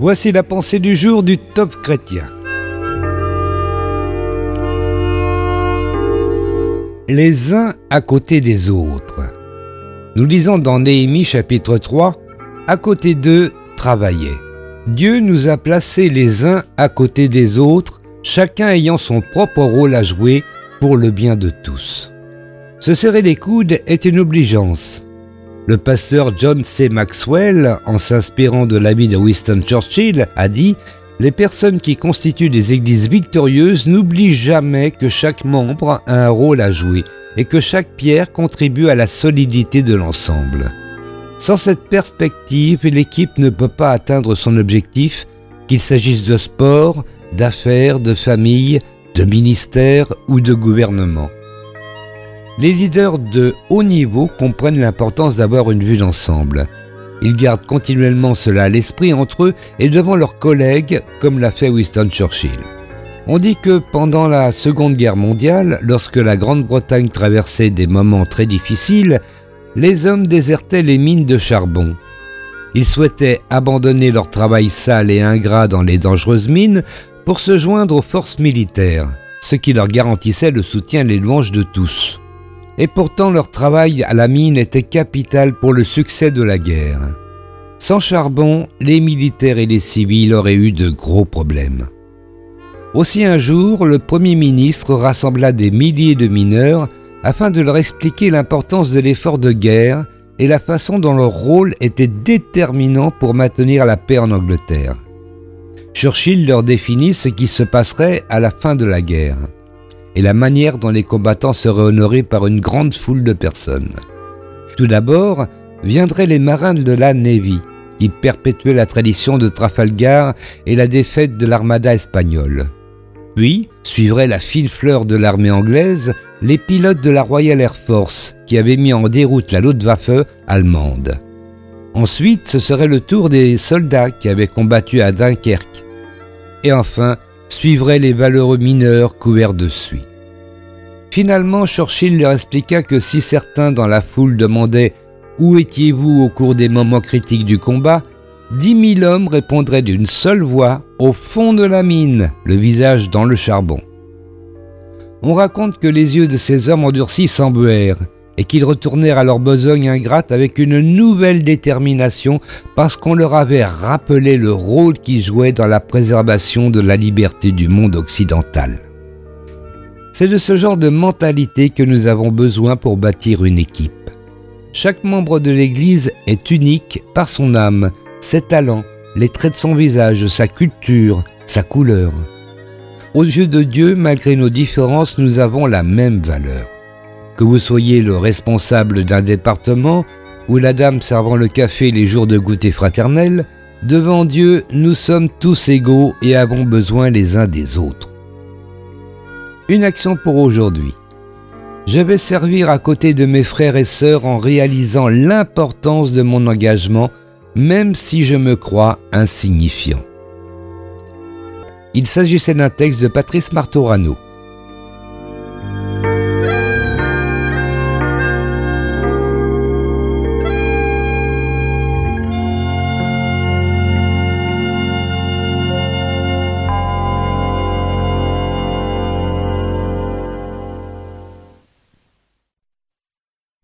Voici la pensée du jour du top chrétien. Les uns à côté des autres. Nous lisons dans Néhémie chapitre 3, à côté d'eux, travaillez. Dieu nous a placés les uns à côté des autres, chacun ayant son propre rôle à jouer pour le bien de tous. Se serrer les coudes est une obligeance. Le pasteur John C. Maxwell, en s'inspirant de l'ami de Winston Churchill, a dit Les personnes qui constituent des églises victorieuses n'oublient jamais que chaque membre a un rôle à jouer et que chaque pierre contribue à la solidité de l'ensemble. Sans cette perspective, l'équipe ne peut pas atteindre son objectif, qu'il s'agisse de sport, d'affaires, de famille, de ministère ou de gouvernement. Les leaders de haut niveau comprennent l'importance d'avoir une vue d'ensemble. Ils gardent continuellement cela à l'esprit entre eux et devant leurs collègues, comme l'a fait Winston Churchill. On dit que pendant la Seconde Guerre mondiale, lorsque la Grande-Bretagne traversait des moments très difficiles, les hommes désertaient les mines de charbon. Ils souhaitaient abandonner leur travail sale et ingrat dans les dangereuses mines pour se joindre aux forces militaires, ce qui leur garantissait le soutien et les louanges de tous. Et pourtant leur travail à la mine était capital pour le succès de la guerre. Sans charbon, les militaires et les civils auraient eu de gros problèmes. Aussi un jour, le Premier ministre rassembla des milliers de mineurs afin de leur expliquer l'importance de l'effort de guerre et la façon dont leur rôle était déterminant pour maintenir la paix en Angleterre. Churchill leur définit ce qui se passerait à la fin de la guerre et la manière dont les combattants seraient honorés par une grande foule de personnes. Tout d'abord, viendraient les marins de la Navy, qui perpétuaient la tradition de Trafalgar et la défaite de l'armada espagnole. Puis suivrait la fine fleur de l'armée anglaise, les pilotes de la Royal Air Force qui avaient mis en déroute la Luftwaffe allemande. Ensuite, ce serait le tour des soldats qui avaient combattu à Dunkerque. Et enfin, suivraient les valeureux mineurs couverts de suie. Finalement, Churchill leur expliqua que si certains dans la foule demandaient Où étiez-vous au cours des moments critiques du combat? dix mille hommes répondraient d'une seule voix au fond de la mine, le visage dans le charbon. On raconte que les yeux de ces hommes endurcis s'embuèrent et qu'ils retournèrent à leur besogne ingrate avec une nouvelle détermination parce qu'on leur avait rappelé le rôle qu'ils jouaient dans la préservation de la liberté du monde occidental. C'est de ce genre de mentalité que nous avons besoin pour bâtir une équipe. Chaque membre de l'Église est unique par son âme, ses talents, les traits de son visage, sa culture, sa couleur. Aux yeux de Dieu, malgré nos différences, nous avons la même valeur. Que vous soyez le responsable d'un département ou la dame servant le café les jours de goûter fraternel, devant Dieu, nous sommes tous égaux et avons besoin les uns des autres. Une action pour aujourd'hui. Je vais servir à côté de mes frères et sœurs en réalisant l'importance de mon engagement même si je me crois insignifiant. Il s'agissait d'un texte de Patrice Martorano.